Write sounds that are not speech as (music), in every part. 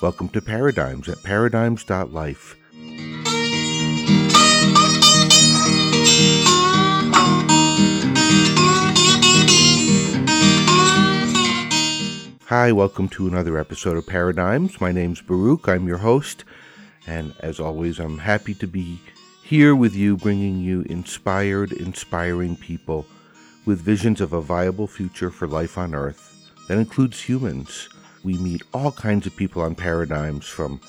Welcome to Paradigms at paradigms.life. Hi, welcome to another episode of Paradigms. My name's Baruch. I'm your host, and as always, I'm happy to be here with you, bringing you inspired, inspiring people with visions of a viable future for life on Earth that includes humans. We meet all kinds of people on Paradigms, from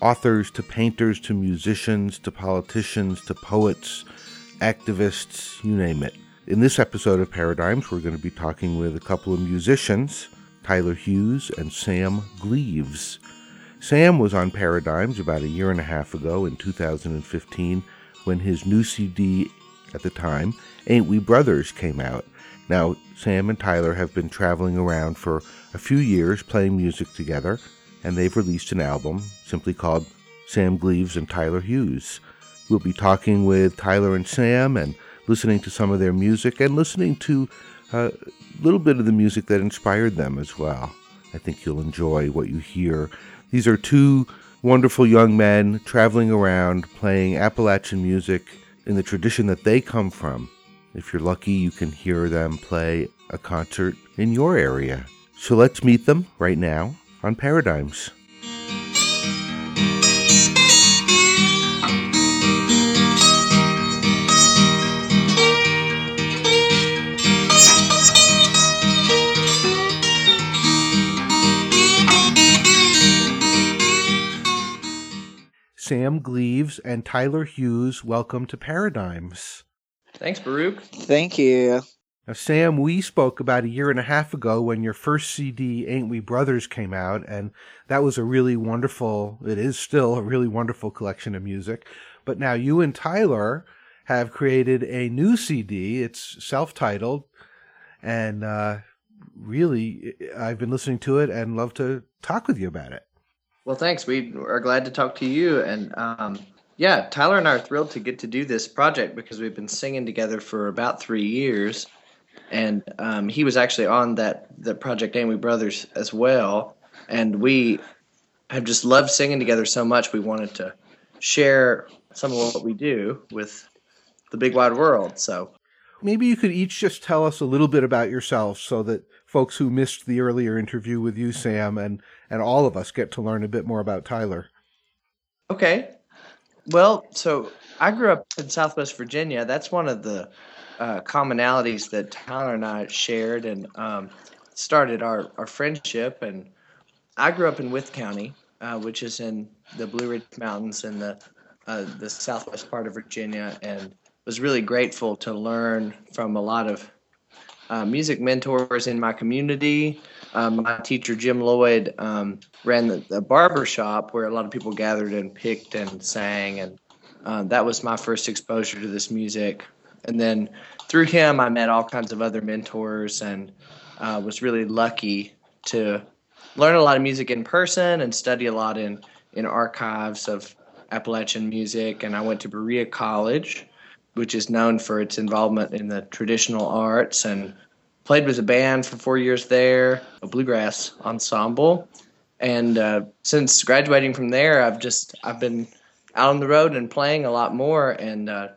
authors to painters to musicians to politicians to poets, activists, you name it. In this episode of Paradigms, we're going to be talking with a couple of musicians Tyler Hughes, and Sam Gleaves. Sam was on Paradigms about a year and a half ago in 2015 when his new CD at the time, Ain't We Brothers, came out. Now, Sam and Tyler have been traveling around for a few years playing music together, and they've released an album simply called Sam Gleaves and Tyler Hughes. We'll be talking with Tyler and Sam and listening to some of their music and listening to a little bit of the music that inspired them as well. I think you'll enjoy what you hear. These are two wonderful young men traveling around playing Appalachian music in the tradition that they come from. If you're lucky, you can hear them play a concert in your area. So let's meet them right now on Paradigms. Sam Gleaves and Tyler Hughes, welcome to Paradigms. Thanks, Baruch. Thank you. Now, Sam, we spoke about a year and a half ago when your first CD, Ain't We Brothers, came out, and that was a really wonderful, it is still a really wonderful collection of music. But now you and Tyler have created a new CD. It's self titled, and uh, really, I've been listening to it and love to talk with you about it. Well, thanks. We are glad to talk to you. And um, yeah, Tyler and I are thrilled to get to do this project because we've been singing together for about three years. And um, he was actually on that the project Ain't We Brothers as well. And we have just loved singing together so much. We wanted to share some of what we do with the big wide world. So maybe you could each just tell us a little bit about yourself so that folks who missed the earlier interview with you, Sam, and, and all of us get to learn a bit more about Tyler. Okay. Well, so I grew up in Southwest Virginia. That's one of the uh, commonalities that Tyler and I shared and um, started our, our friendship. And I grew up in Wythe County, uh, which is in the Blue Ridge Mountains in the uh, the southwest part of Virginia, and was really grateful to learn from a lot of uh, music mentors in my community. Um, my teacher, Jim Lloyd, um, ran the, the, barber shop where a lot of people gathered and picked and sang. And uh, that was my first exposure to this music. And then through him, I met all kinds of other mentors and uh, was really lucky to learn a lot of music in person and study a lot in, in archives of Appalachian music. And I went to Berea College which is known for its involvement in the traditional arts and played with a band for four years there, a bluegrass ensemble. And uh, since graduating from there, I've just I've been out on the road and playing a lot more. And uh,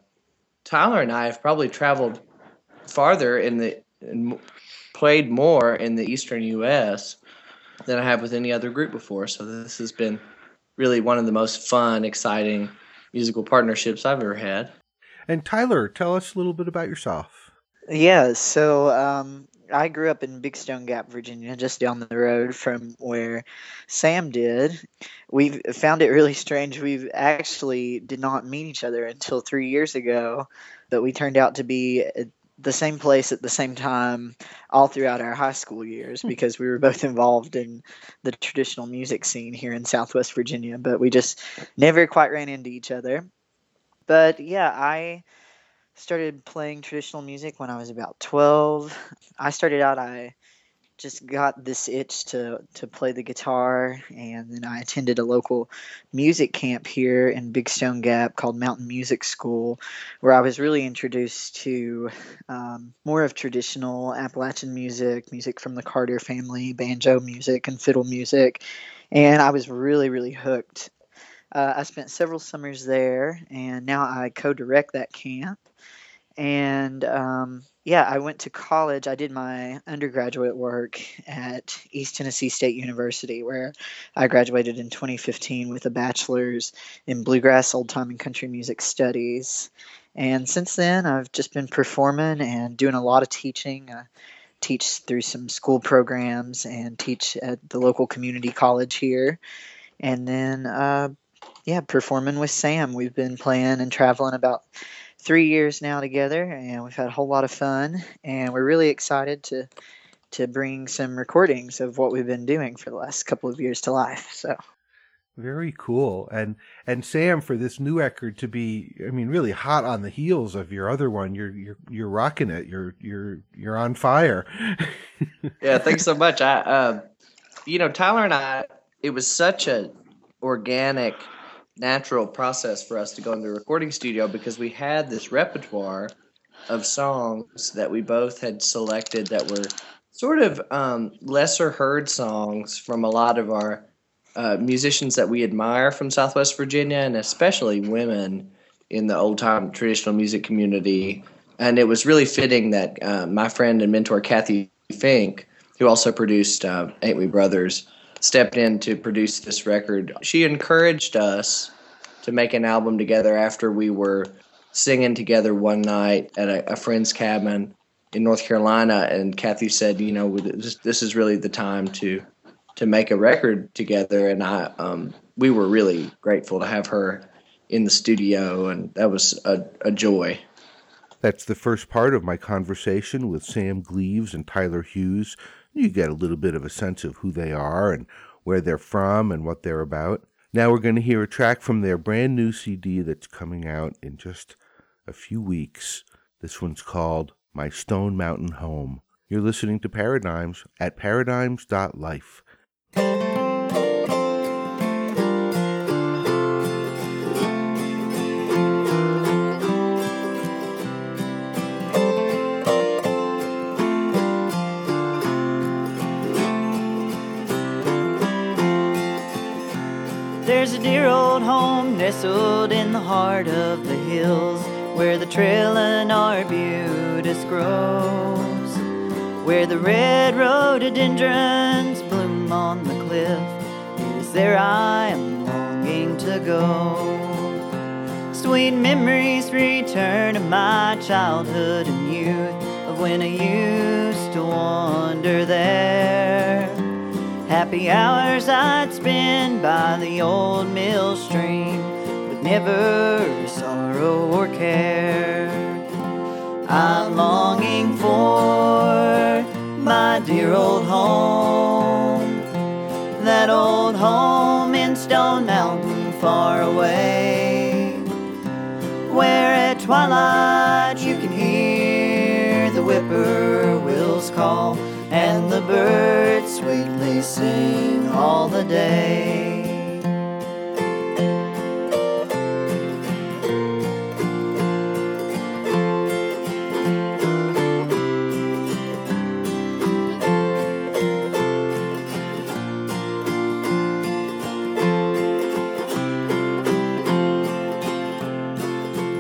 Tyler and I have probably traveled farther in the and played more in the eastern U.S. than I have with any other group before. So this has been really one of the most fun, exciting musical partnerships I've ever had. And Tyler, tell us a little bit about yourself. Yeah, so um, I grew up in Big Stone Gap, Virginia, just down the road from where Sam did. We found it really strange. We actually did not meet each other until three years ago, but we turned out to be the same place at the same time all throughout our high school years hmm. because we were both involved in the traditional music scene here in Southwest Virginia, but we just never quite ran into each other. But yeah, I started playing traditional music when I was about 12. I started out, I just got this itch to to play the guitar, and then I attended a local music camp here in Big Stone Gap called Mountain Music School, where I was really introduced to um, more of traditional Appalachian music, music from the Carter family, banjo music, and fiddle music, and I was really really hooked. Uh, I spent several summers there, and now I co-direct that camp. And um, yeah, I went to college. I did my undergraduate work at East Tennessee State University, where I graduated in 2015 with a bachelor's in bluegrass, old time, and country music studies. And since then, I've just been performing and doing a lot of teaching. I teach through some school programs and teach at the local community college here. And then, uh, yeah, performing with Sam. We've been playing and traveling about three years now together, and we've had a whole lot of fun. And we're really excited to to bring some recordings of what we've been doing for the last couple of years to life. So very cool. And and Sam, for this new record to be, I mean, really hot on the heels of your other one, you're you're you're rocking it. You're you're you're on fire. (laughs) yeah, thanks so much. I, uh, you know, Tyler and I, it was such a organic natural process for us to go into the recording studio because we had this repertoire of songs that we both had selected that were sort of um, lesser heard songs from a lot of our uh, musicians that we admire from Southwest Virginia, and especially women in the old time traditional music community. And it was really fitting that uh, my friend and mentor Cathy Fink, who also produced uh, Ain't We Brothers, stepped in to produce this record. She encouraged us to make an album together after we were singing together one night at a, a friend's cabin in North Carolina, and Cathy said, "You know, this, this is really the time to to make a record together." And I, um, we were really grateful to have her in the studio, and that was a, a joy. That's the first part of my conversation with Sam Gleaves and Tyler Hughes. You get a little bit of a sense of who they are and where they're from and what they're about. Now we're going to hear a track from their brand new CD that's coming out in just a few weeks. This one's called My Stone Mountain Home. You're listening to Paradigms at paradigms.life. nestled in the heart of the hills, where the trailing arbutus grows, where the red rhododendrons bloom on the cliff. It is there I am longing to go. Sweet memories return of my childhood and youth, of when I used to wander there. Happy hours I'd spend by the old mill stream with never sorrow or care. I'm longing for my dear old home, that old home in Stone Mountain far away, where at twilight you can hear the whippoorwills call birds sweetly sing all the day.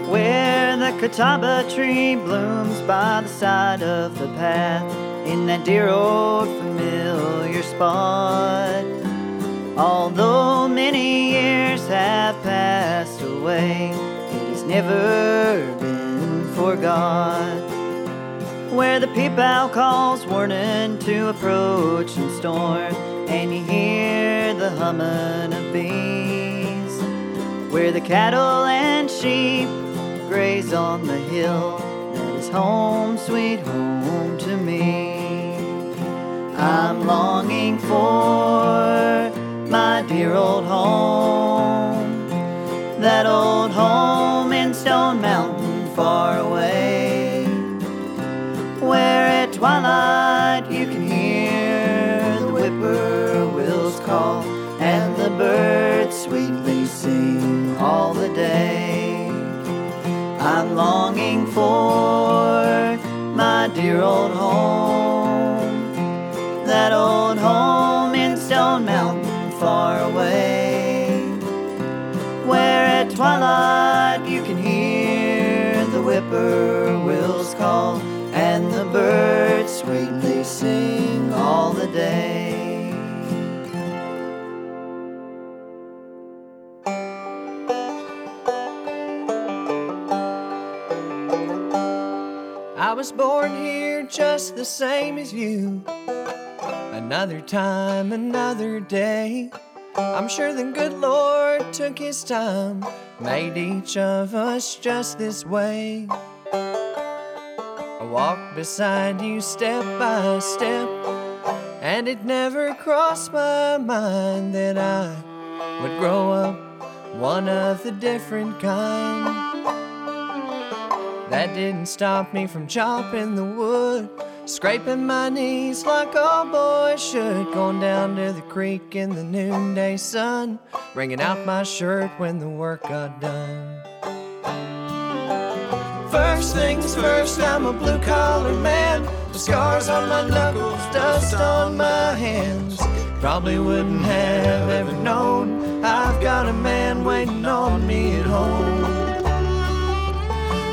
Where the Catawba tree blooms by the side of the path in that dear old familiar spot. Although many years have passed away, it has never been forgot. Where the peepow calls warning to approach and storm, and you hear the humming of bees. Where the cattle and sheep graze on the hill that is home, sweet home to me. I'm longing for my dear old home. That old home in Stone Mountain, far away, where at twilight you can hear the whippoorwills call and the birds sweetly sing all the day. I'm longing for my dear old home that old home in Stone Mountain far away, where at twilight you can hear the whippoorwills call and the birds sweetly sing all the day. I was born here just the same as you. Another time, another day. I'm sure the good Lord took his time, made each of us just this way. I walked beside you step by step, and it never crossed my mind that I would grow up one of the different kind. That didn't stop me from chopping the wood, scraping my knees like all boys should, going down to the creek in the noonday sun, wringing out my shirt when the work got done. First things first, I'm a blue collar man. The scars on my knuckles, dust on my hands. Probably wouldn't have ever known I've got a man waiting on me at home.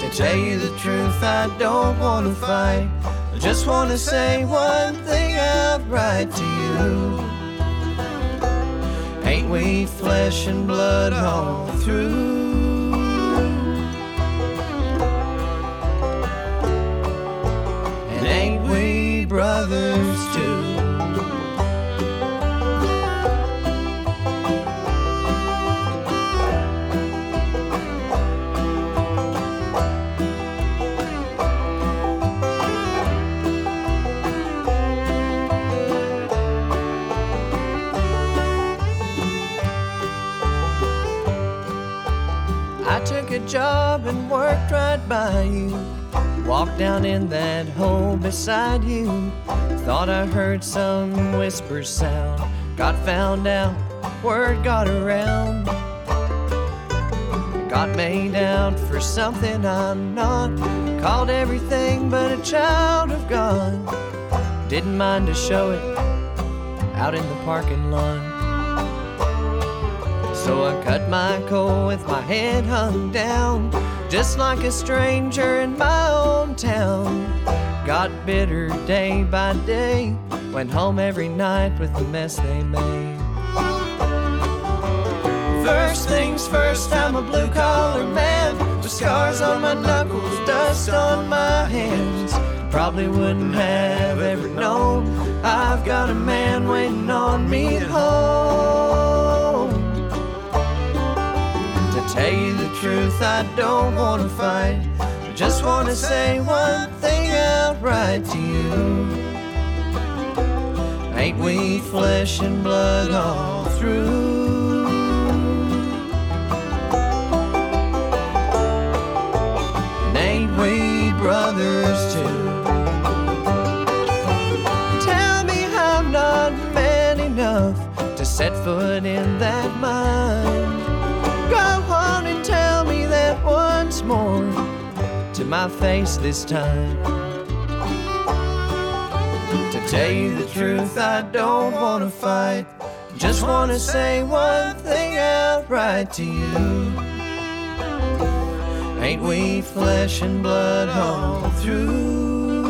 To tell you the truth, I don't wanna fight. I just wanna say one thing outright to you. Ain't we flesh and blood all through? And ain't we brothers job and worked right by you. Walked down in that hole beside you. Thought I heard some whisper sound. Got found out, word got around. Got made out for something I'm not. Called everything but a child of God. Didn't mind to show it out in the parking lot. So I cut my coat with my head hung down, just like a stranger in my own town. Got bitter day by day, went home every night with the mess they made. First things first, I'm a blue collar man, with scars on my knuckles, dust on my hands. Probably wouldn't have ever known I've got a man waiting on me at home. To tell you the truth, I don't wanna fight. I just wanna say one thing outright to you. Ain't we flesh and blood all through? And ain't we brothers too? Tell me I'm not man enough to set foot in that mine. My face this time. To tell you the truth, I don't wanna fight. Just wanna say one thing outright to you. Ain't we flesh and blood all through?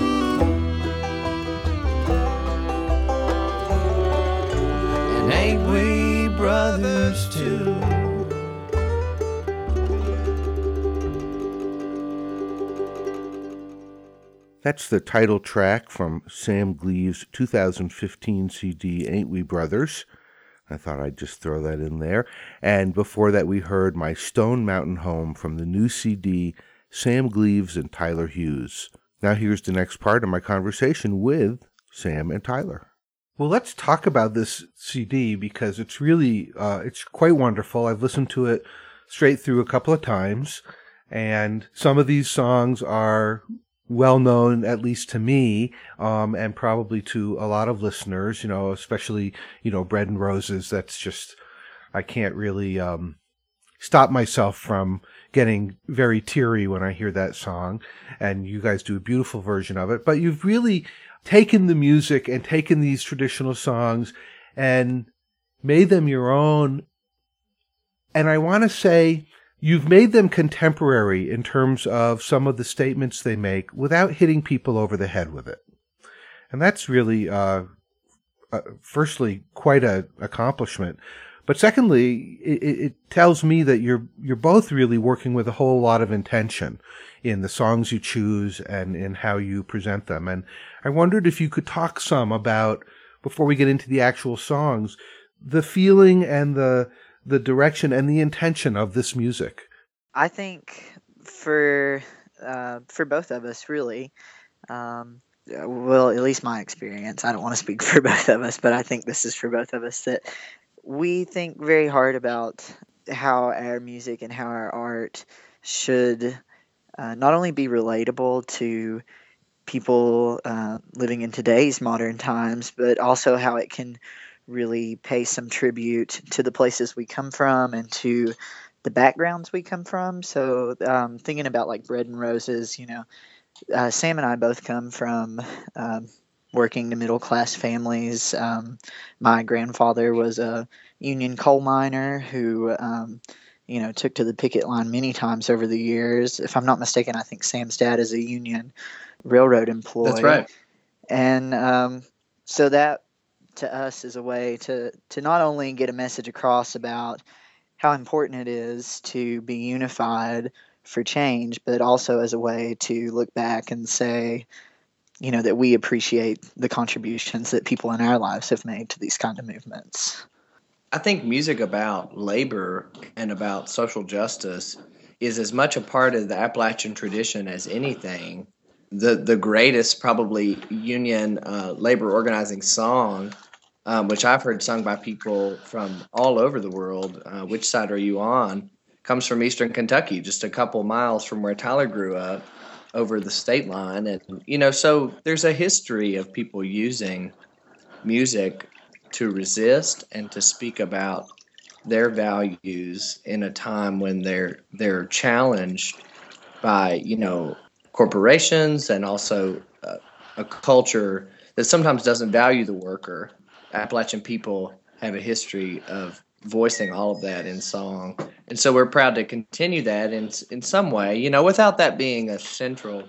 And ain't we brothers too? That's the title track from Sam Gleaves' 2015 CD, Ain't We Brothers? I thought I'd just throw that in there. And before that, we heard My Stone Mountain Home from the new CD, Sam Gleaves and Tyler Hughes. Now, here's the next part of my conversation with Sam and Tyler. Well, let's talk about this CD because it's really uh, it's quite wonderful. I've listened to it straight through a couple of times, and some of these songs are well known, at least to me, um, and probably to a lot of listeners. You know, especially you know, Bread and Roses. That's just I can't really um, stop myself from getting very teary when I hear that song. And you guys do a beautiful version of it. But you've really taken the music and taken these traditional songs and made them your own. And I want to say you've made them contemporary in terms of some of the statements they make without hitting people over the head with it. And that's really, uh, uh, firstly, quite a accomplishment. But secondly, it, it, tells me that you're you're both really working with a whole lot of intention in the songs you choose and in how you present them. And I wondered if you could talk some about before we get into the actual songs, the feeling and the the direction and the intention of this music. I think for uh, for both of us, really. Um, well, at least my experience. I don't want to speak (laughs) for both of us, but I think this is for both of us that we think very hard about how our music and how our art should uh, not only be relatable to people uh, living in today's modern times, but also how it can really pay some tribute to the places we come from and to the backgrounds we come from. So, um, thinking about like Bread and Roses, you know, uh, Sam and I both come from um, working to middle class families. Um, my grandfather was a union coal miner who, um, you know, took to the picket line many times over the years. If I'm not mistaken, I think Sam's dad is a union railroad employee. That's right. And um, so that to us is a way to to not only get a message across about how important it is to be unified for change, but also as a way to look back and say, you know that we appreciate the contributions that people in our lives have made to these kind of movements. I think music about labor and about social justice is as much a part of the Appalachian tradition as anything. The the greatest probably union uh, labor organizing song, um, which I've heard sung by people from all over the world. Uh, Which side are you on? Comes from Eastern Kentucky, just a couple miles from where Tyler grew up over the state line and you know so there's a history of people using music to resist and to speak about their values in a time when they're they're challenged by you know corporations and also uh, a culture that sometimes doesn't value the worker appalachian people have a history of voicing all of that in song. And so we're proud to continue that in in some way, you know, without that being a central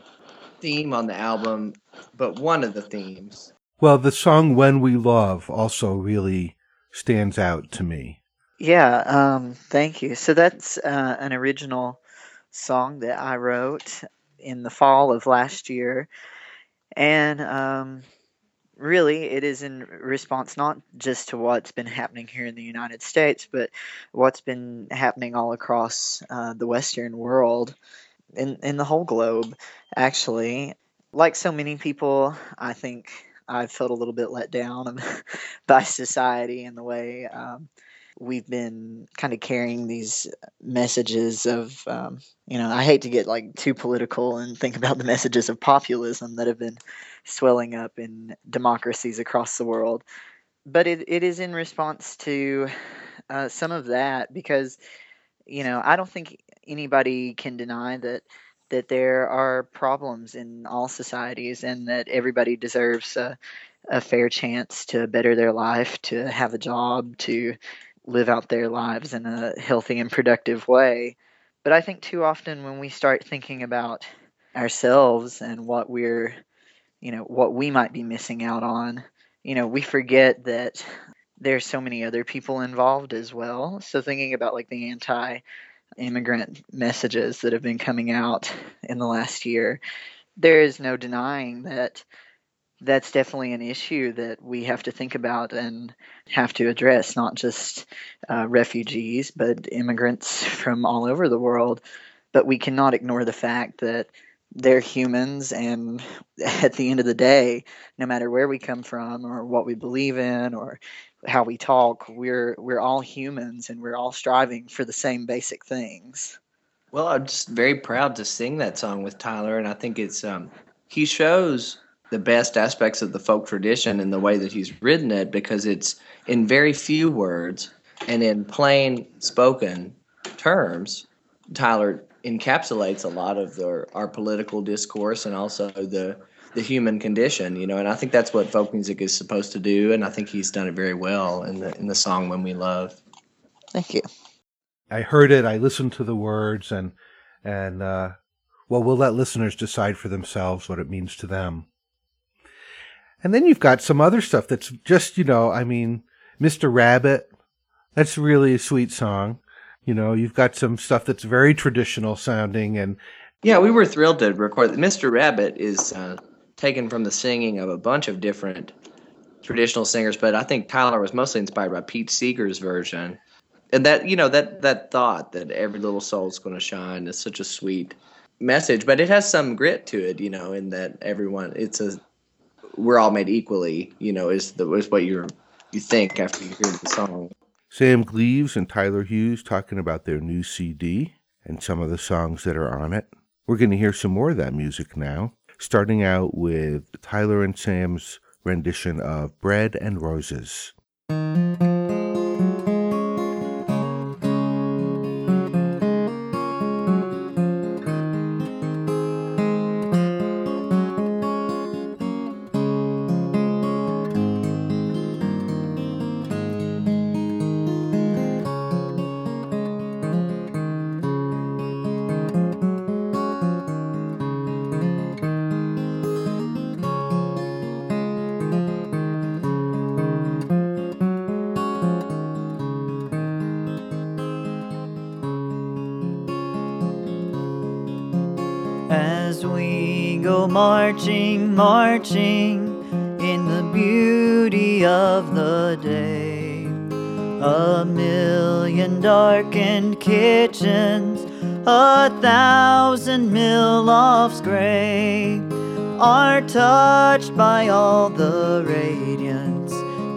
theme on the album, but one of the themes. Well, the song When We Love also really stands out to me. Yeah, um, thank you. So that's uh, an original song that I wrote in the fall of last year. And um, really it is in response not just to what's been happening here in the United States, but what's been happening all across uh, the Western world, in in the whole globe, actually. Like so many people, I think I've felt a little bit let down (laughs) by society and the way um, we've been kind of carrying these messages of um, you know i hate to get like too political and think about the messages of populism that have been swelling up in democracies across the world but it, it is in response to uh, some of that because you know i don't think anybody can deny that that there are problems in all societies and that everybody deserves a, a fair chance to better their life to have a job to live out their lives in a healthy and productive way. But I think too often when we start thinking about ourselves and what we're, you know, what we might be missing out on, you know, we forget that there's so many other people involved as well. So thinking about like the anti immigrant messages that have been coming out in the last year, there is no denying that that's definitely an issue that we have to think about and have to address, not just uh, refugees, but immigrants (laughs) from all over the world. But we cannot ignore the fact that they're humans, and (laughs) at the end of the day, no matter where we come from or what we believe in or how we talk, we're we're all humans, and we're all striving for the same basic things. Well, I'm just very proud to sing that song with Tyler, and I think it's um, he shows the best aspects of the folk tradition in the way that he's written it because it's in very few words and in plain spoken terms, Tyler encapsulates a lot of the, our political discourse and also the the human condition, you know, and I think that's what folk music is supposed to do, and I think he's done it very well in the in the song "When We Love." Thank you. I heard it. I listened to the words, and and uh, well, we'll let listeners decide for themselves what it means to them. And then you've got some other stuff that's just, you know, I mean, Mr. Rabbit, that's really a sweet song. You know, you've got some stuff that's very traditional sounding and yeah, we were thrilled to record. Mr. Rabbit is uh, taken from the singing of a bunch of different traditional singers, but I think Tyler was mostly inspired by Pete Seeger's version. And that you know that that thought that every little soul's going to shine is such a sweet message, but it has some grit to it, you know, in that everyone it's a we're all made equally, you know, is the is what you're you think after you hear the song. Sam Gleaves and Tyler Hughes talking about their new CD and some of the songs that are on it. We're going to hear some more of that music now, starting out with Tyler and Sam's rendition of Bread and Roses. Marching, marching in the beauty of the day. A million darkened kitchens, a thousand mill lofts gray, are touched by all the radiance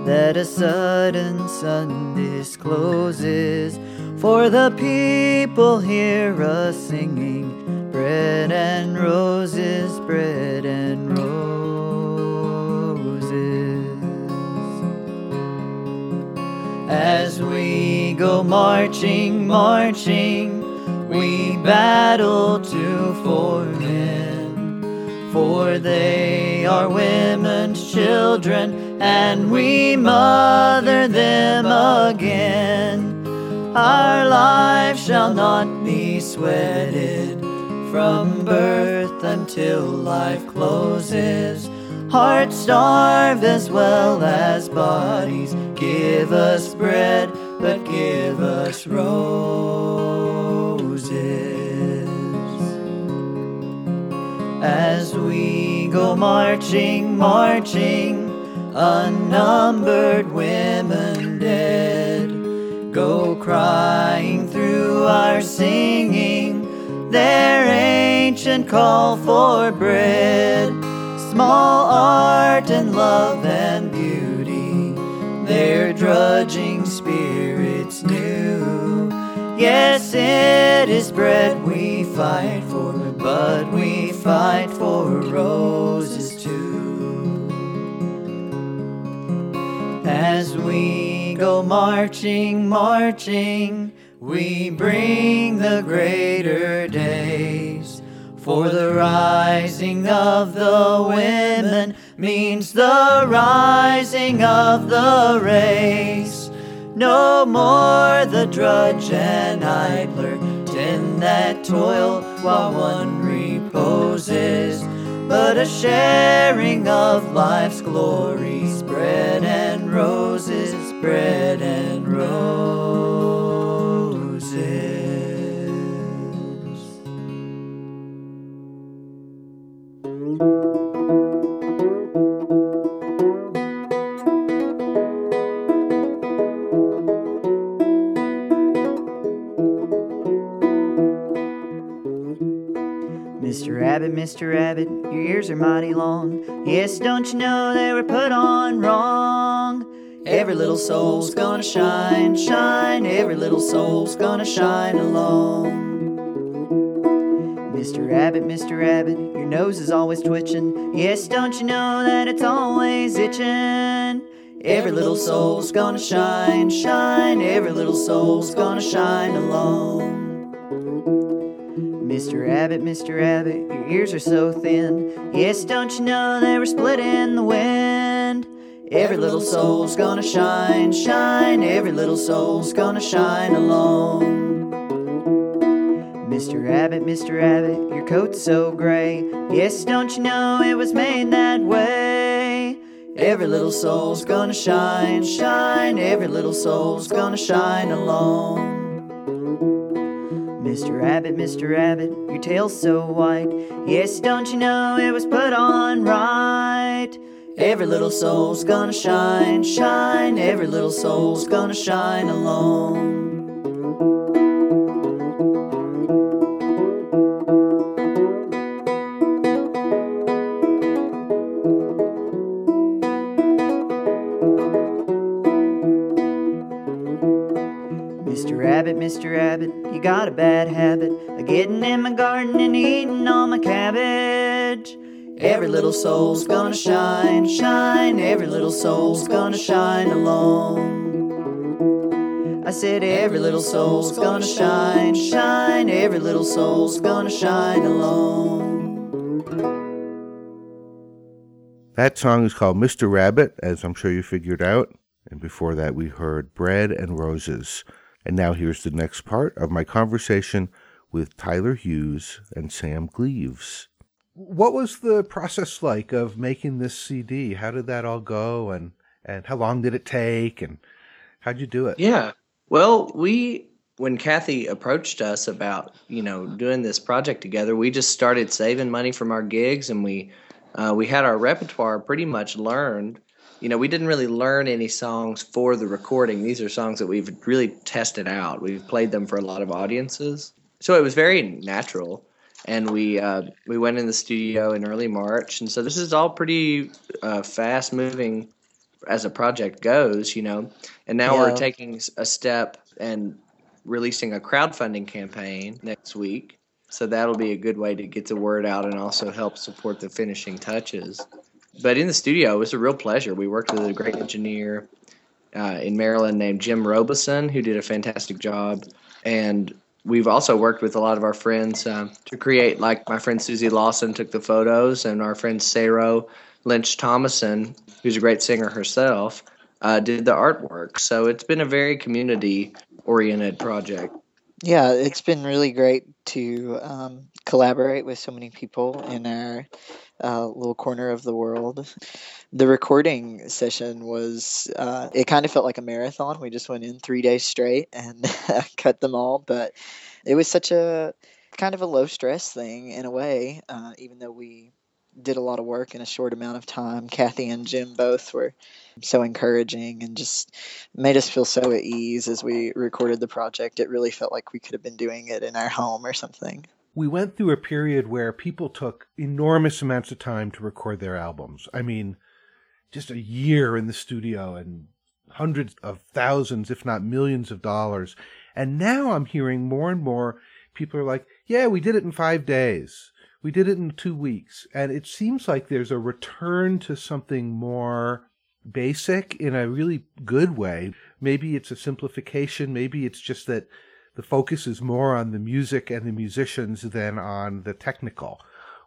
that a sudden sun discloses. For the people hear us singing bread and roses, bread and roses. As we go marching, marching, we battle to for men, for they are women's children, and we mother them again. Our life shall not be sweated from birth until life closes. Hearts starve as well as bodies. Give us bread, but give us roses. As we go marching, marching, unnumbered women dead, go crying through our singing their ancient call for bread. Small art and love and beauty, their drudging spirits new. Yes, it is bread we fight for, but we fight for roses too. As we go marching, marching, we bring the greater days. For the rising of the women means the rising of the race. No more the drudge and idler tend that toil while one reposes, but a sharing of life's glories, bread and roses, bread and roses. Rabbit, Mr. Rabbit, your ears are mighty long. Yes, don't you know they were put on wrong? Every little soul's gonna shine, shine. Every little soul's gonna shine along. Mr. Rabbit, Mr. Rabbit, your nose is always twitching. Yes, don't you know that it's always itching? Every little soul's gonna shine, shine. Every little soul's gonna shine along. Mr. Rabbit, Mr. Rabbit, your ears are so thin. Yes, don't you know they were split in the wind? Every little soul's gonna shine, shine. Every little soul's gonna shine alone. Mr. Rabbit, Mr. Rabbit, your coat's so gray. Yes, don't you know it was made that way? Every little soul's gonna shine, shine. Every little soul's gonna shine alone. Mr. Rabbit, Mr. Rabbit, your tail's so white. Yes, don't you know it was put on right? Every little soul's gonna shine, shine. Every little soul's gonna shine alone. Every little soul's gonna shine, shine. Every little soul's gonna shine along. I said, every little soul's gonna shine, shine. Every little soul's gonna shine along. That song is called Mr. Rabbit, as I'm sure you figured out. And before that, we heard Bread and Roses. And now here's the next part of my conversation with Tyler Hughes and Sam Gleaves. What was the process like of making this CD? How did that all go, and and how long did it take, and how'd you do it? Yeah. Well, we when Cathy approached us about you know doing this project together, we just started saving money from our gigs, and we uh, we had our repertoire pretty much learned. You know, we didn't really learn any songs for the recording. These are songs that we've really tested out. We've played them for a lot of audiences, so it was very natural. And we uh, we went in the studio in early March, and so this is all pretty uh, fast moving as a project goes, you know. And now Yeah. we're taking a step and releasing a crowdfunding campaign next week. So that'll be a good way to get the word out and also help support the finishing touches. But in the studio, it was a real pleasure. We worked with a great engineer uh, in Maryland named Jim Robeson, who did a fantastic job. And we've also worked with a lot of our friends um, to create, like my friend Susie Lawson took the photos, and our friend Saro Lynch Thomason, who's a great singer herself, uh, did the artwork. So it's been a very community oriented project. Yeah, it's been really great to um, collaborate with so many people in our uh, little corner of the world. The recording session was, uh, it kind of felt like a marathon. We just went in three days straight and (laughs) cut them all, but it was such a kind of a low stress thing in a way, uh, even though we did a lot of work in a short amount of time. Cathy and Jim both were so encouraging and just made us feel so at ease as we recorded the project. It really felt like we could have been doing it in our home or something. We went through a period where people took enormous amounts of time to record their albums. I mean, just a year in the studio and hundreds of thousands, if not millions of dollars. And now I'm hearing more and more people are like, yeah, we did it in five days. We did it in two weeks. And it seems like there's a return to something more basic in a really good way. Maybe it's a simplification. Maybe it's just that the focus is more on the music and the musicians than on the technical.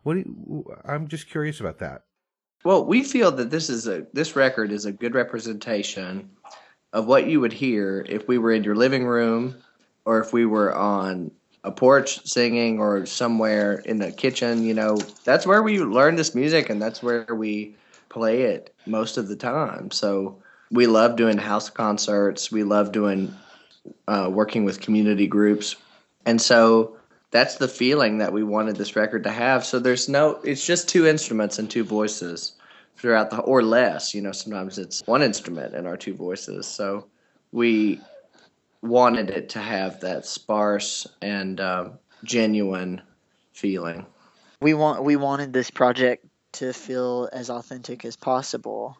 What you, I'm just curious about that. Well, we feel that this is a this record is a good representation of what you would hear if we were in your living room or if we were on a porch singing or somewhere in the kitchen, you know, that's where we learn this music and that's where we play it most of the time. So we love doing house concerts. We love doing uh, working with community groups. And so that's the feeling that we wanted this record to have. So there's no, it's just two instruments and two voices throughout the, or less, you know, sometimes it's one instrument and our two voices. So we wanted it to have that sparse and uh, genuine feeling. We want we wanted this project to feel as authentic as possible.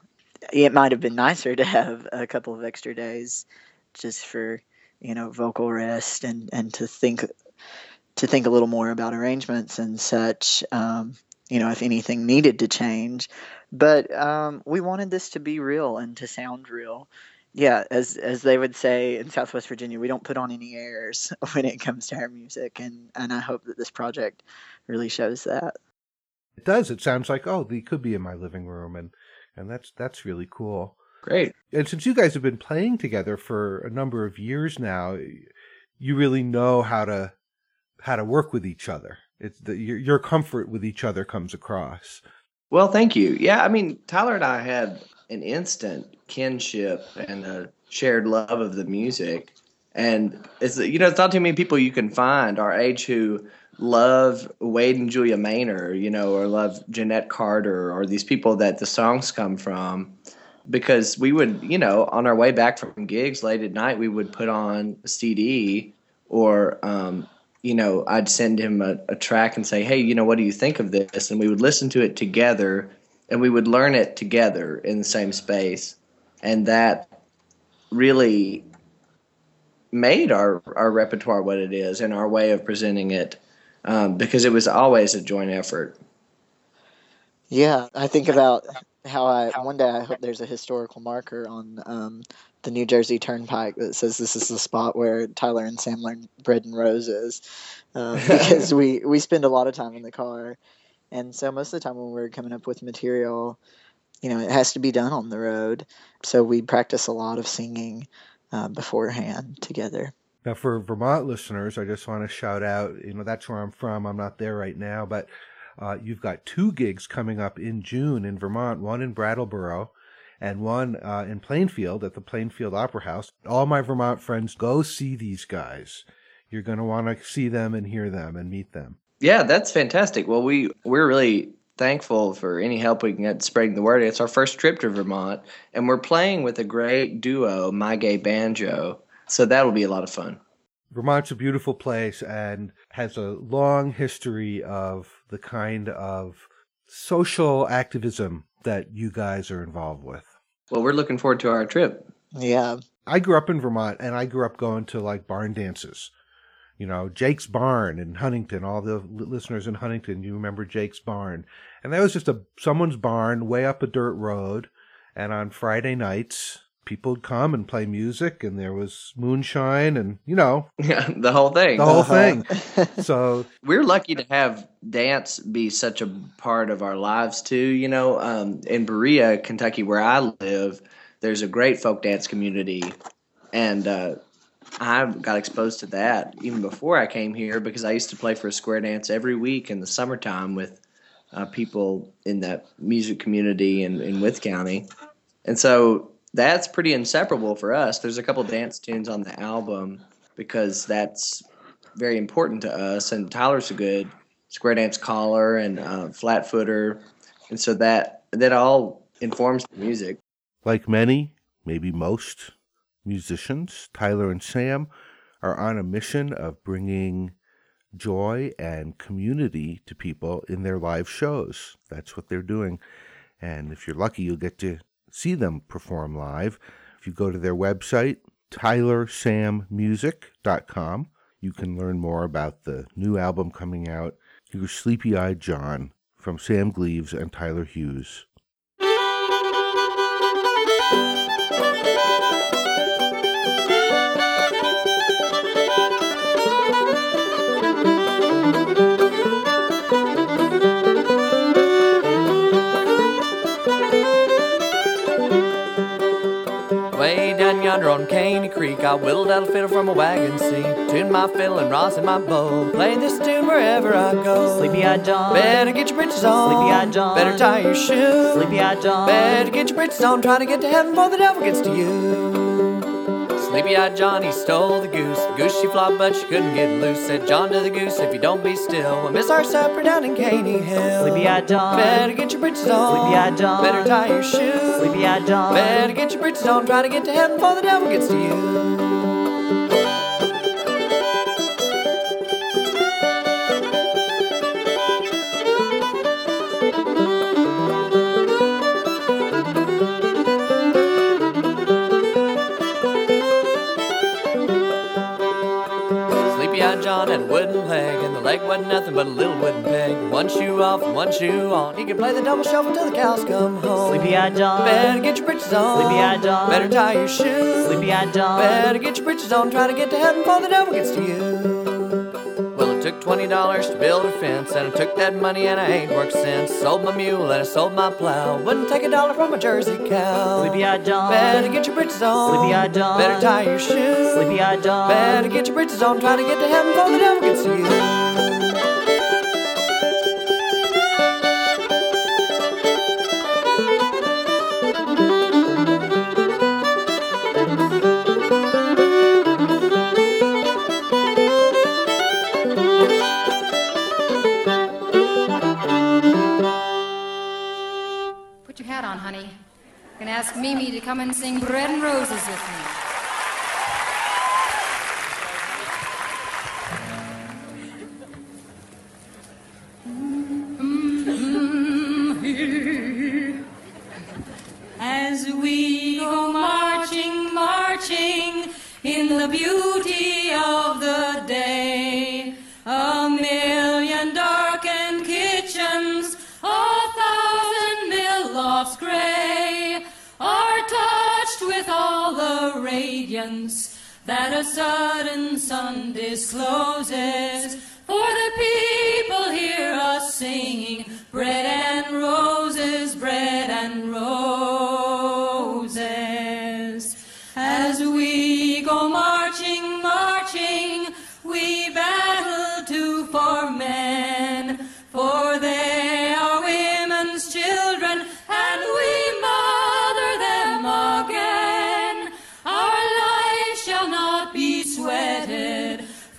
It might have been nicer to have a couple of extra days just for, you know, vocal rest and, and to think to think a little more about arrangements and such. Um, you know, if anything needed to change. But um, we wanted this to be real and to sound real. yeah, as as they would say in Southwest Virginia, we don't put on any airs (laughs) when it comes to our music, and and I hope that this project really shows that. It does. It sounds like oh, they could be in my living room, and and that's that's really cool. Great. And since you guys have been playing together for a number of years now, you really know how to how to work with each other. It's the, your your comfort with each other comes across. Well, thank you. Yeah, I mean, Tyler and I had an instant kinship and a shared love of the music. And it's you know, it's not too many people you can find our age who love Wade and Julia Mainer, you know, or love Janette Carter or these people that the songs come from. Because we would, you know, on our way back from gigs late at night, we would put on a CD or um, you know, I'd send him a, a track and say, hey, you know, what do you think of this? And we would listen to it together and we would learn it together in the same space. And that really made our, our repertoire what it is and our way of presenting it um, because it was always a joint effort. Yeah, I think about how I one day I hope there's a historical marker on um, the New Jersey Turnpike that says this is the spot where Tyler and Sam learned bread and roses, uh, (laughs) because we we spend a lot of time in the car, and so most of the time when we're coming up with material, you know, it has to be done on the road, so we practice a lot of singing uh, beforehand together. Now, for Vermont listeners, I just want to shout out. You know, that's where I'm from. I'm not there right now, but uh, you've got two gigs coming up in June in Vermont. One in Brattleboro and one uh, in Plainfield at the Plainfield Opera House. All my Vermont friends, go see these guys. You're going to want to see them and hear them and meet them. Yeah, that's fantastic. Well, we we're really thankful for any help we can get spreading the word. It's our first trip to Vermont, and we're playing with a great duo, My Gay Banjo. So that'll be a lot of fun. Vermont's a beautiful place and has a long history of the kind of social activism that you guys are involved with. Well, we're looking forward to our trip. Yeah. I grew up in Vermont and I grew up going to like barn dances. You know, Jake's Barn in Huntington. All the listeners in Huntington, you remember Jake's Barn. And that was just a someone's barn way up a dirt road. And on Friday nights, people would come and play music and there was moonshine and you know yeah (laughs) the whole thing the whole uh-huh. thing (laughs) so we're lucky to have dance be such a part of our lives too you know um, in berea kentucky where i live there's a great folk dance community and uh, i got exposed to that even before i came here because i used to play for a square dance every week in the summertime with uh, people in that music community in, in Wythe County. And so that's pretty inseparable for us. There's a couple dance tunes on the album because that's very important to us. And Tyler's a good square dance caller and uh, flat footer, and so that that all informs the music. Like many, maybe most musicians, Tyler and Sam are on a mission of bringing joy and community to people in their live shows. That's what they're doing. And if you're lucky, you'll get to see them perform live. If you go to their website, tylersammusic.com, you can learn more about the new album coming out, Your Sleepy Eyed John, from Sam Gleaves and Tyler Hughes. On Caney Creek, I whittled out a fiddle from a wagon seat. Tune my fiddle and rosin my bow. Play this tune wherever I go. Sleepy eyed John. Better get your britches on. Sleepy eyed John. Better tie your shoes. Sleepy eyed John. Better get your britches on. Try to get to heaven before the devil gets to you. Sleepy-eyed Johnny stole the goose. The goose she flopped, but she couldn't get loose. Said John to the goose, if you don't be still, we'll miss our supper down in Caney Hill. Sleepy-eyed John. Better get your britches on. Sleepy-eyed John. Better tie your shoes. Sleepy-eyed John. Better get your britches on. Try to get to heaven before the devil gets to you. Leg wasn't nothing but a little wooden peg. One shoe off one shoe on. He could play the double shuffle till the cows come home. Sleepy-eyed John. Better get your britches on. Sleepy-eyed John. Better tie your shoes. Sleepy-eyed John. Better get your britches on. Try to get to heaven before the devil gets to you. Well, it took twenty dollars to build a fence, and I took that money and I ain't worked since. Sold my mule and I sold my plow. Wouldn't take a dollar from a Jersey cow. Sleepy-eyed John. Better get your britches on. Sleepy-eyed John. Better tie your shoes. Sleepy-eyed John. Better get your britches on. Try to get to heaven before the devil gets to you. Mimi to come and sing Bread and Roses with me.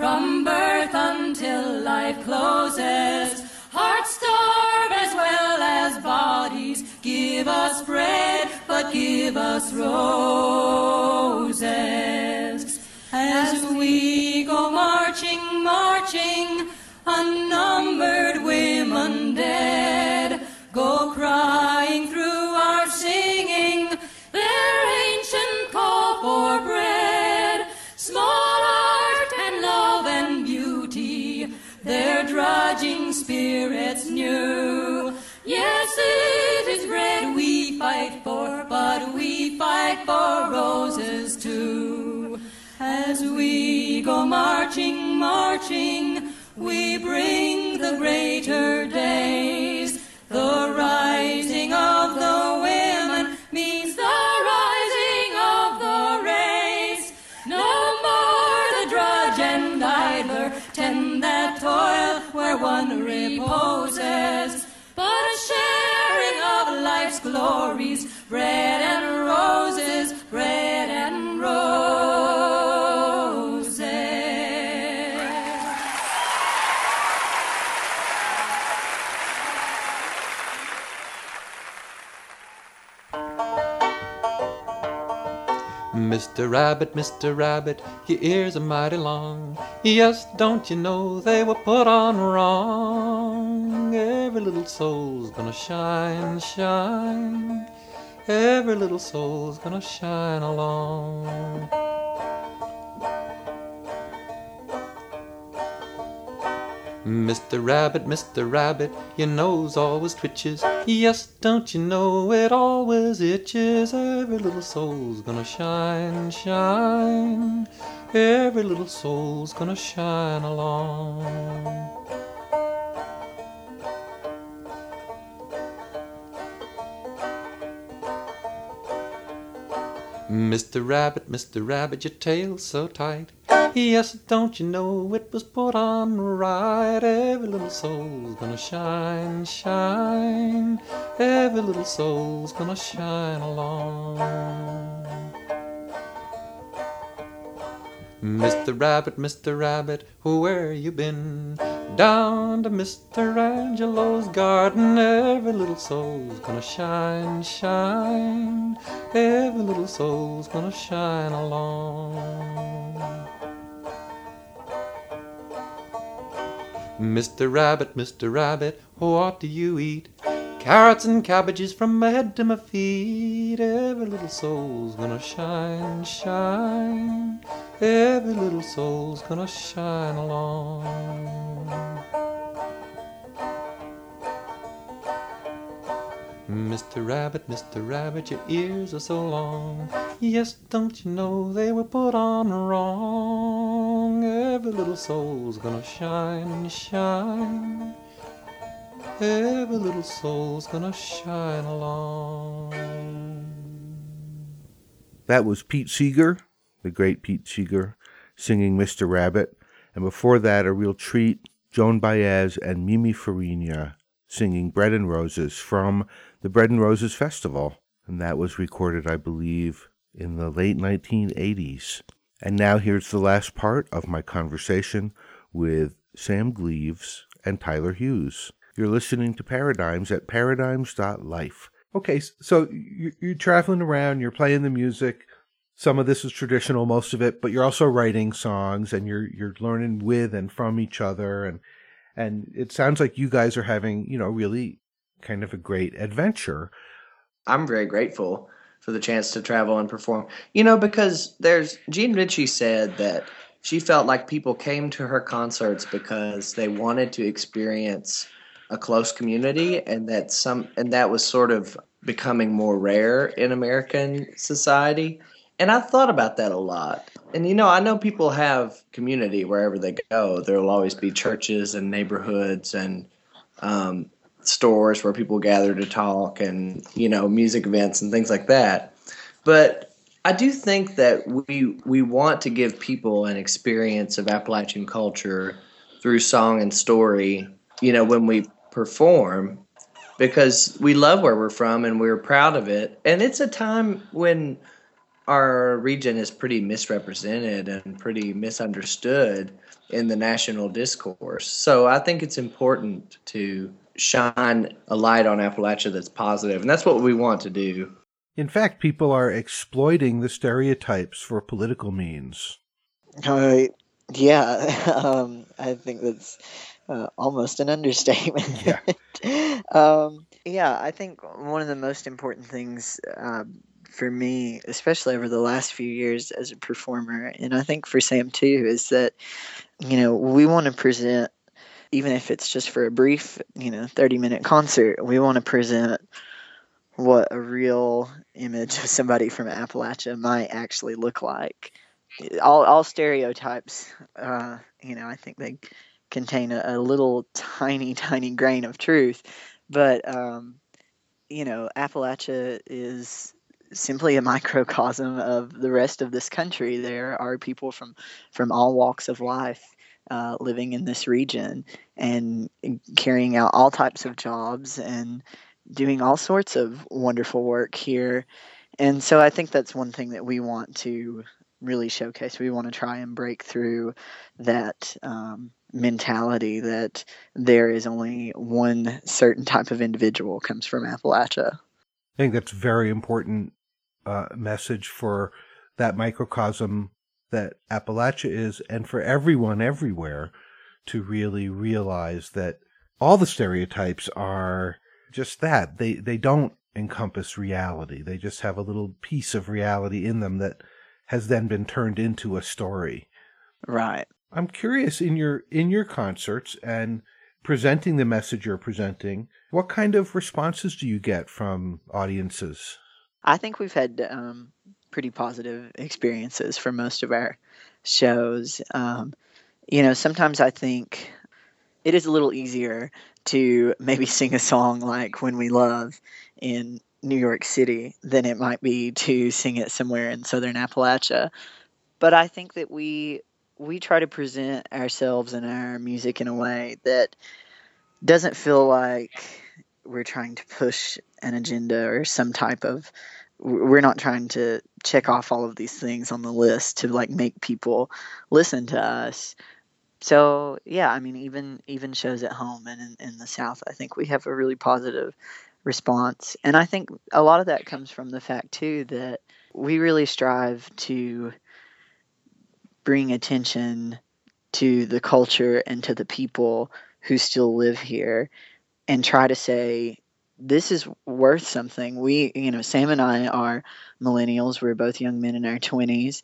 From birth until life closes. Hearts starve as well as bodies. Give us bread, but give us roses. As we go marching, marching, unnumbered women dead fight for, but we fight for roses too. As we go marching, marching, we bring the greater days. The rising bread and roses, bread and roses. Mr. Rabbit, Mr. Rabbit, your ears are mighty long. Yes, don't you know they were put on wrong? Every little soul's gonna shine, shine. Every little soul's gonna shine along. Mr. Rabbit, Mr. Rabbit, your nose always twitches. Yes, don't you know it always itches? Every little soul's gonna shine, shine. Every little soul's gonna shine along. Mr. Rabbit, Mr. Rabbit, your tail's so tight. Yes, don't you know it was put on right? Every little soul's gonna shine, shine. Every little soul's gonna shine along. Mr. Rabbit, Mr. Rabbit, where you been? Down to Mr. Angelo's garden. Every little soul's gonna shine, shine. Every little soul's gonna shine along. Mr. Rabbit, Mr. Rabbit, what do you eat? Carrots and cabbages from my head to my feet. Every little soul's gonna shine, shine. Every little soul's gonna shine along. Mr. Rabbit, Mr. Rabbit, your ears are so long. Yes, don't you know they were put on wrong? Every little soul's gonna shine and shine. Every little soul's gonna shine along. That was Pete Seeger, the great Pete Seeger, singing Mr. Rabbit. And before that, a real treat, Joan Baez and Mimi Farina singing Bread and Roses from the Bread and Roses Festival. And that was recorded, I believe, in the late 1980s. And now here's the last part of my conversation with Sam Gleaves and Tyler Hughes. You're listening to Paradigms at paradigms.life. Okay, so you're traveling around, you're playing the music. Some of this is traditional, most of it, but you're also writing songs and you're you're learning with and from each other and and it sounds like you guys are having, you know, really kind of a great adventure. I'm very grateful for the chance to travel and perform. You know, because there's Jean Ritchie said that she felt like people came to her concerts because they wanted to experience a close community and that some and that was sort of becoming more rare in American society. And I thought about that a lot. And you know, I know people have community wherever they go. There will always be churches and neighborhoods and um, stores where people gather to talk and you know music events and things like that but i do think that we we want to give people an experience of appalachian culture through song and story you know when we perform because we love where we're from and we're proud of it and it's a time when our region is pretty misrepresented and pretty misunderstood in the national discourse so i think it's important to shine a light on Appalachia that's positive, and that's what we want to do. In fact, people are exploiting the stereotypes for political means. Uh, yeah, (laughs) um, I think that's uh, almost an understatement. Yeah. (laughs) um, yeah, I think one of the most important things uh, for me, especially over the last few years as a performer, and I think for Sam too, is that you know we want to present even if it's just for a brief, you know, 30 minute concert, we want to present what a real image of somebody from Appalachia might actually look like. All, all stereotypes, uh, you know, I think they contain a, a, little tiny, (laughs) tiny grain of truth. But, um, you know, Appalachia is simply a microcosm of the rest of this country. There are people from, from all walks of life uh, living in this region and carrying out all types of jobs and doing all sorts of wonderful work here. And so I think that's one thing that we want to really showcase. We want to try and break through that um, mentality that there is only one certain type of individual comes from Appalachia. I think that's very important uh, message for that microcosm that Appalachia is, and for everyone everywhere to really realize that all the stereotypes are just that. They they don't encompass reality. They just have a little piece of reality in them that has then been turned into a story. Right. I'm curious in your in your concerts and presenting the message you're presenting, what kind of responses do you get from audiences? I think we've had um, pretty positive experiences for most of our shows. Um, you know, sometimes I think it is a little easier to maybe sing a song like When We Love in New York City than it might be to sing it somewhere in southern Appalachia. But I think that we we try to present ourselves and our music in a way that doesn't feel like we're trying to push an agenda or some type of we're not trying to check off all of these things on the list to like make people listen to us. So yeah i mean even even shows at home and in, in the south i think we have a really positive response. And i think a lot of that comes from the fact too that we really strive to bring attention to the culture and to the people who still live here and try to say this is worth something. We, you know, Sam and I are millennials. We're both young men in our 20s,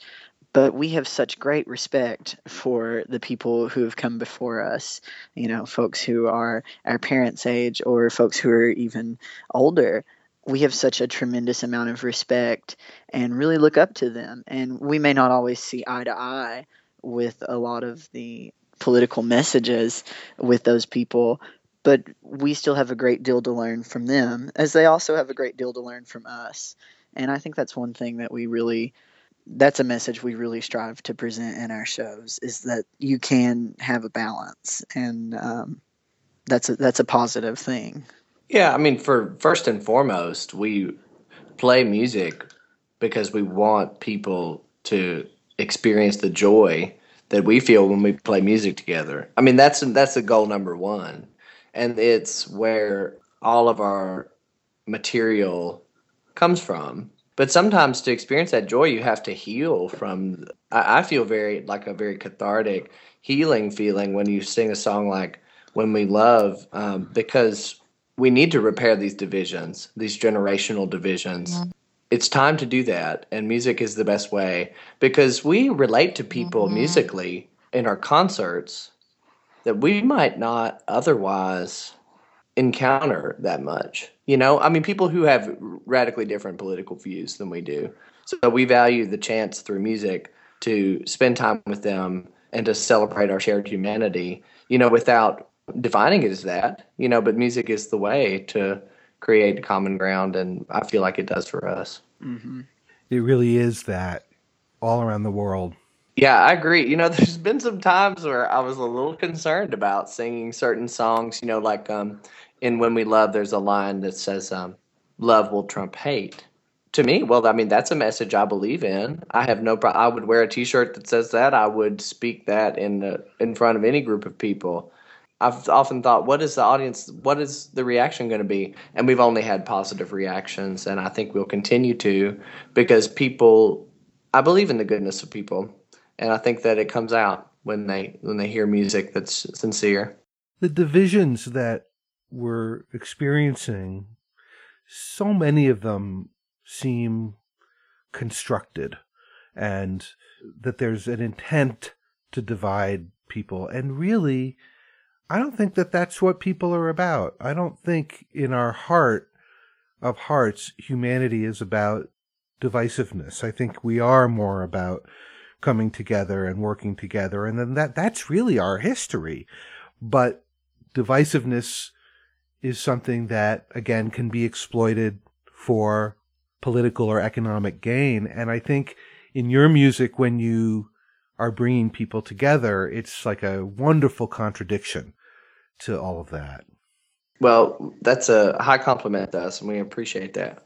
but we have such great respect for the people who have come before us you know folks who are our parents age or folks who are even older we have such a tremendous amount of respect and really look up to them and we may not always see eye to eye with a lot of the political messages with those people but we still have a great deal to learn from them as they also have a great deal to learn from us. And i think that's one thing that we really that's a message we really strive to present in our shows is that you can have a balance. And um, that's a, that's a positive thing. Yeah, I mean, for first and foremost, we play music because we want people to experience the joy that we feel when we play music together. I mean, that's that's the goal number one, and it's where all of our material comes from. But sometimes to experience that joy, you have to heal from. I, I feel very like a very cathartic, healing feeling when you sing a song like "When We Love," um, because we need to repair these divisions, these generational divisions. It's time to do that, and music is the best way because we relate to people musically in our concerts that we might not otherwise encounter that much. You know, I mean, people who have radically different political views than we do. So we value the chance through music to spend time with them and to celebrate our shared humanity, you know, without defining it as that, you know, but music is the way to create common ground, and I feel like it does for us. Mm-hmm. It really is that all around the world. Yeah, I agree. You know, (laughs) there's been some times where I was a little concerned about singing certain songs. You know, like um, in "When We Love," there's a line that says, um, "Love will trump hate." To me, well, I mean, that's a message I believe in. I have no. I would wear a T-shirt that says that. I would speak that in in front of any group of people. I've often thought, what is the audience? What is the reaction going to be? And we've only had positive reactions, and I think we'll continue to because people. I believe in the goodness of people, and I think that it comes out when they when they hear music that's sincere. The divisions that we're experiencing, so many of them seem constructed and that there's an intent to divide people. And really, I don't think that that's what people are about. I don't think in our heart of hearts, humanity is about divisiveness. I think we are more about coming together and working together. And then that, that's really our history. But divisiveness is something that, again, can be exploited for political or economic gain. And I think in your music, when you are bringing people together, it's like a wonderful contradiction to all of that. Well, that's a high compliment to us, and we appreciate that.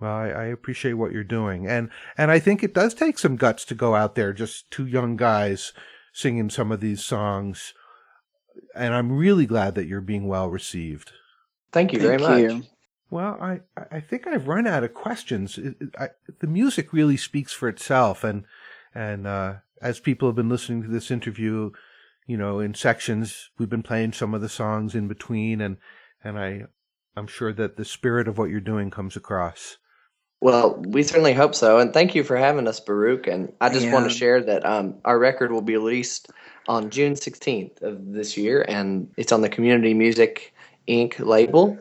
Well, I, I appreciate what you're doing, and and I think it does take some guts to go out there, just two young guys singing some of these songs, and I'm really glad that you're being well received. Thank you very Thank much. Well, I, I think I've run out of questions. It, it- I, the music really speaks for itself, and and uh, as people have been listening to this interview, you know, in sections, we've been playing some of the songs in between, and and I I'm sure that the spirit of what you're doing comes across. Well, we certainly hope so, and thank you for having us, Baruch. And I just want to share that um, our record will be released on June 16th of this year, and it's on the Community Music Inc. label.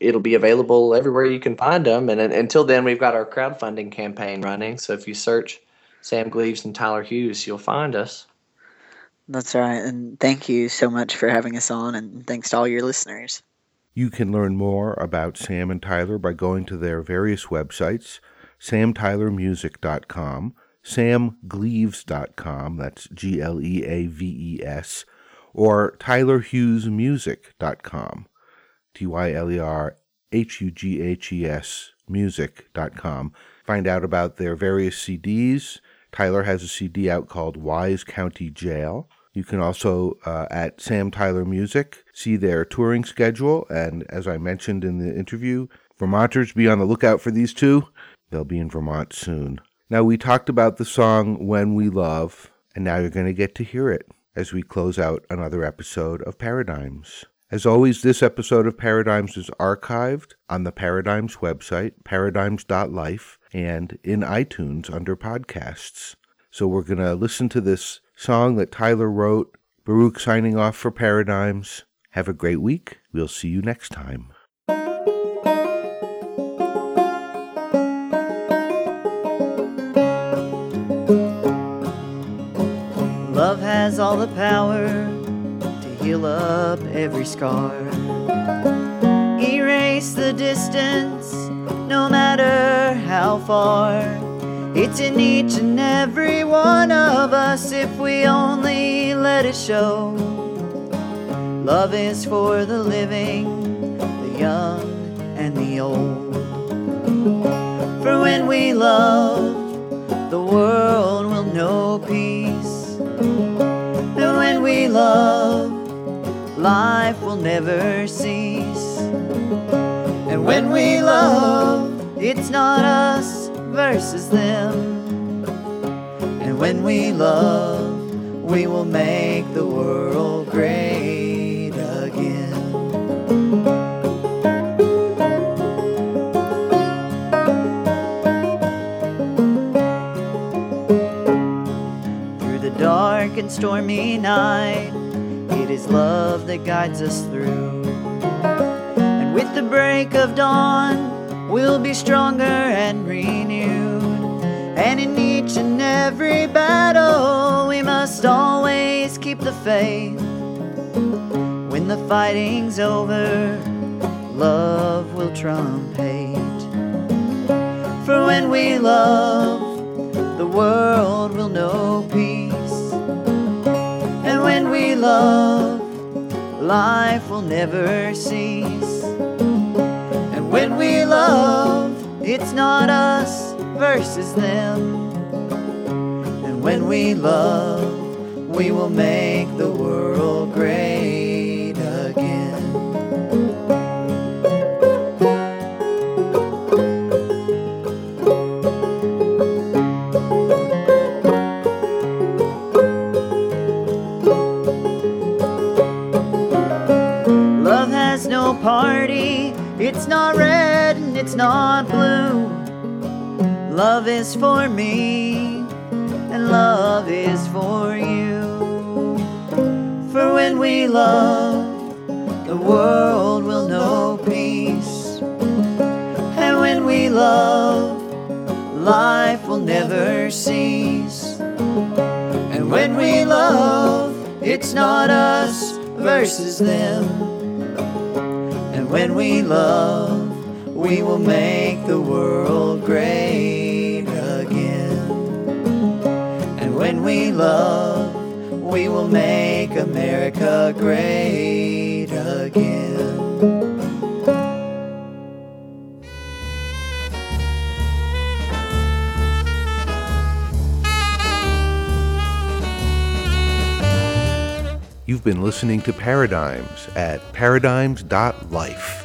It'll be available everywhere you can find them, and, and until then, we've got our crowdfunding campaign running. So if you search Sam Gleaves and Tyler Hughes, you'll find us. That's right. And thank you so much for having us on, and thanks to all your listeners. You can learn more about Sam and Tyler by going to their various websites samtylermusic.com, samgleaves.com, that's G L E A V E S, or tylerhughesmusic.com, T Y L E R H U G H E S music.com. Find out about their various CDs. Tyler has a CD out called Wise County Jail. You can also, uh, at Sam Tyler Music, see their touring schedule. And as I mentioned in the interview, Vermonters, be on the lookout for these two. They'll be in Vermont soon. Now, we talked about the song When We Love, and now you're going to get to hear it as we close out another episode of Paradigms. As always, this episode of Paradigms is archived on the Paradigms website, paradigms.life, and in iTunes under podcasts. So we're going to listen to this song that Tyler wrote. Baruch signing off for Paradigms. Have a great week. We'll see you next time. Love has all the power to heal up every scar. Erase the distance, no matter how far. It's in each and every one of us if we only let it show. Love is for the living, the young, and the old. For when we love, the world will know peace. And when we love, life will never cease. And when we love, it's not us versus them. And when we love, we will make the world great again. Through the dark and stormy night, it is love that guides us through. And with the break of dawn, we'll be stronger and renewed. And in each and every battle, we must always keep the faith. When the fighting's over, love will trump hate. For when we love, the world will know peace. And when we love, life will never cease. And when we love, it's not us versus them. And when we love, we will make the world great again. Love has no party, it's not red it's not blue. Love is for me, and love is for you. For when we love, the world will know peace. And when we love, life will never cease. And when we love, it's not us versus them. And when we love, we will make the world great again. And when we love, we will make America great again. You've been listening to Paradigms at paradigms.life.